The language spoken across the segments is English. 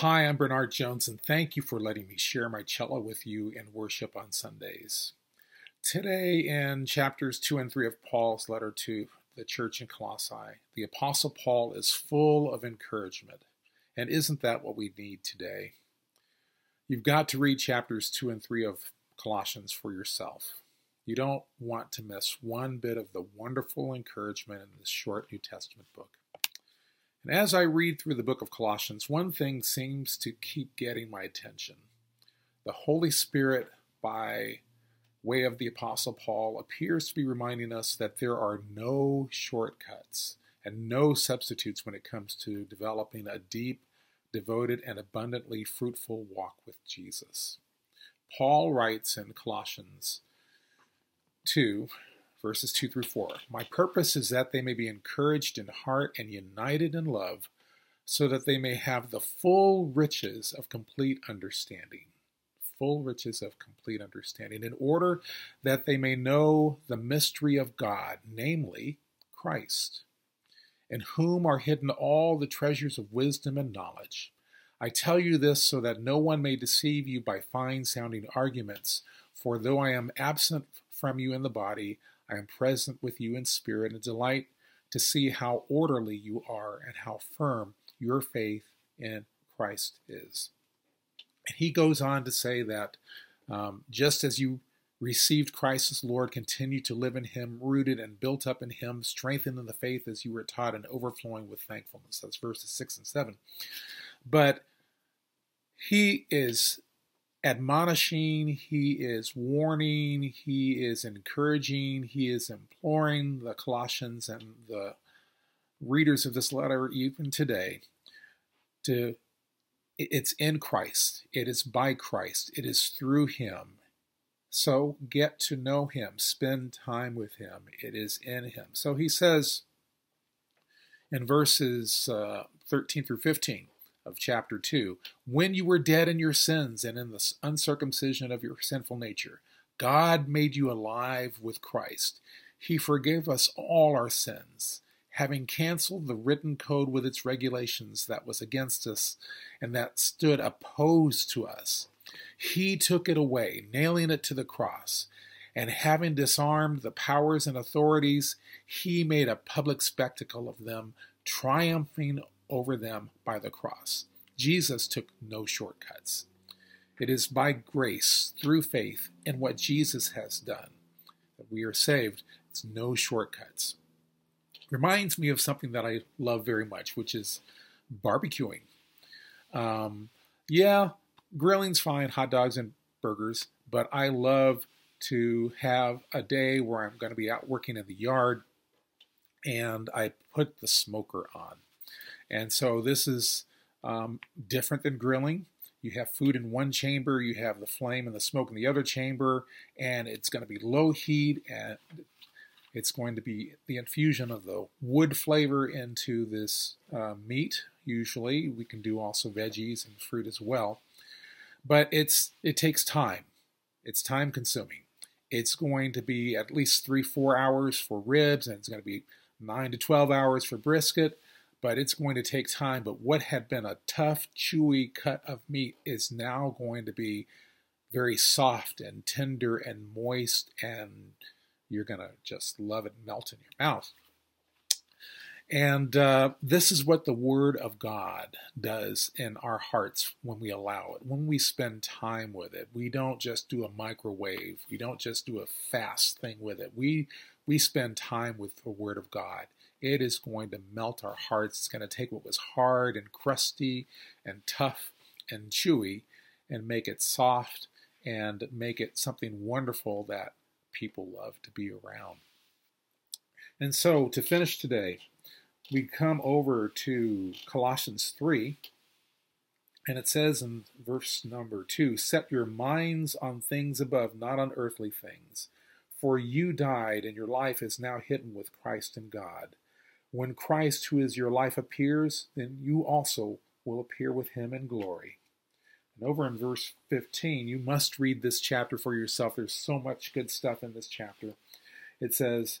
Hi, I'm Bernard Jones, and thank you for letting me share my cello with you in worship on Sundays. Today, in chapters 2 and 3 of Paul's letter to the church in Colossae, the Apostle Paul is full of encouragement. And isn't that what we need today? You've got to read chapters 2 and 3 of Colossians for yourself. You don't want to miss one bit of the wonderful encouragement in this short New Testament book. And as I read through the book of Colossians, one thing seems to keep getting my attention. The Holy Spirit, by way of the Apostle Paul, appears to be reminding us that there are no shortcuts and no substitutes when it comes to developing a deep, devoted, and abundantly fruitful walk with Jesus. Paul writes in Colossians 2, verses 2 through 4. My purpose is that they may be encouraged in heart and united in love, so that they may have the full riches of complete understanding. Full riches of complete understanding, in order that they may know the mystery of God, namely Christ, in whom are hidden all the treasures of wisdom and knowledge. I tell you this so that no one may deceive you by fine sounding arguments, for though I am absent from you in the body, I am present with you in spirit and delight to see how orderly you are and how firm your faith in Christ is. And he goes on to say that um, just as you received Christ as Lord, continue to live in him, rooted and built up in him, strengthened in the faith as you were taught, and overflowing with thankfulness. That's verses 6 and 7. But he is admonishing, he is warning, he is encouraging, he is imploring the Colossians and the readers of this letter, even today, to it's in Christ, it is by Christ, it is through him. So get to know him, spend time with him, it is in him. So he says in verses uh, 13 through 15, of chapter 2. When you were dead in your sins and in the uncircumcision of your sinful nature, God made you alive with Christ. He forgave us all our sins, having canceled the written code with its regulations that was against us and that stood opposed to us. He took it away, nailing it to the cross. And having disarmed the powers and authorities, he made a public spectacle of them, triumphing over them by the cross. Jesus took no shortcuts. It is by grace, through faith in what Jesus has done, that we are saved. It's no shortcuts. Reminds me of something that I love very much, which is barbecuing. Um, yeah, grilling's fine, hot dogs and burgers, but I love to have a day where I'm going to be out working in the yard and I put the smoker on. And so this is um, different than grilling. You have food in one chamber, you have the flame and the smoke in the other chamber, and it's going to be low heat and it's going to be the infusion of the wood flavor into this uh, meat. Usually, we can do also veggies and fruit as well, but it's it takes time. It's time consuming. It's going to be at least three four hours for ribs, and it's going to be nine to twelve hours for brisket but it's going to take time. But what had been a tough, chewy cut of meat is now going to be very soft and tender and moist, and you're going to just love it melt in your mouth. And uh, this is what the Word of God does in our hearts when we allow it, when we spend time with it. We don't just do a microwave, we don't just do a fast thing with it. We, we spend time with the Word of God it is going to melt our hearts. It's going to take what was hard and crusty and tough and chewy and make it soft and make it something wonderful that people love to be around. And so to finish today, we come over to Colossians 3, and it says in verse number 2 Set your minds on things above, not on earthly things. For you died, and your life is now hidden with Christ in God. When Christ, who is your life, appears, then you also will appear with him in glory. And over in verse 15, you must read this chapter for yourself. There's so much good stuff in this chapter. It says,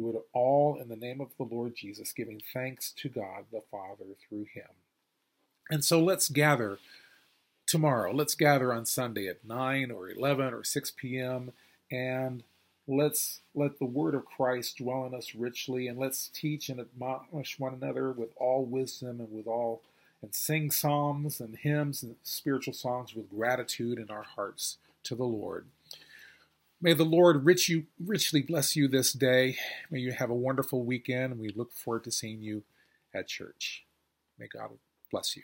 do it all in the name of the Lord Jesus, giving thanks to God the Father through him. And so let's gather tomorrow. Let's gather on Sunday at 9 or 11 or 6 p.m. and let's let the word of Christ dwell in us richly and let's teach and admonish one another with all wisdom and with all and sing psalms and hymns and spiritual songs with gratitude in our hearts to the Lord. May the Lord rich you, richly bless you this day. May you have a wonderful weekend, and we look forward to seeing you at church. May God bless you.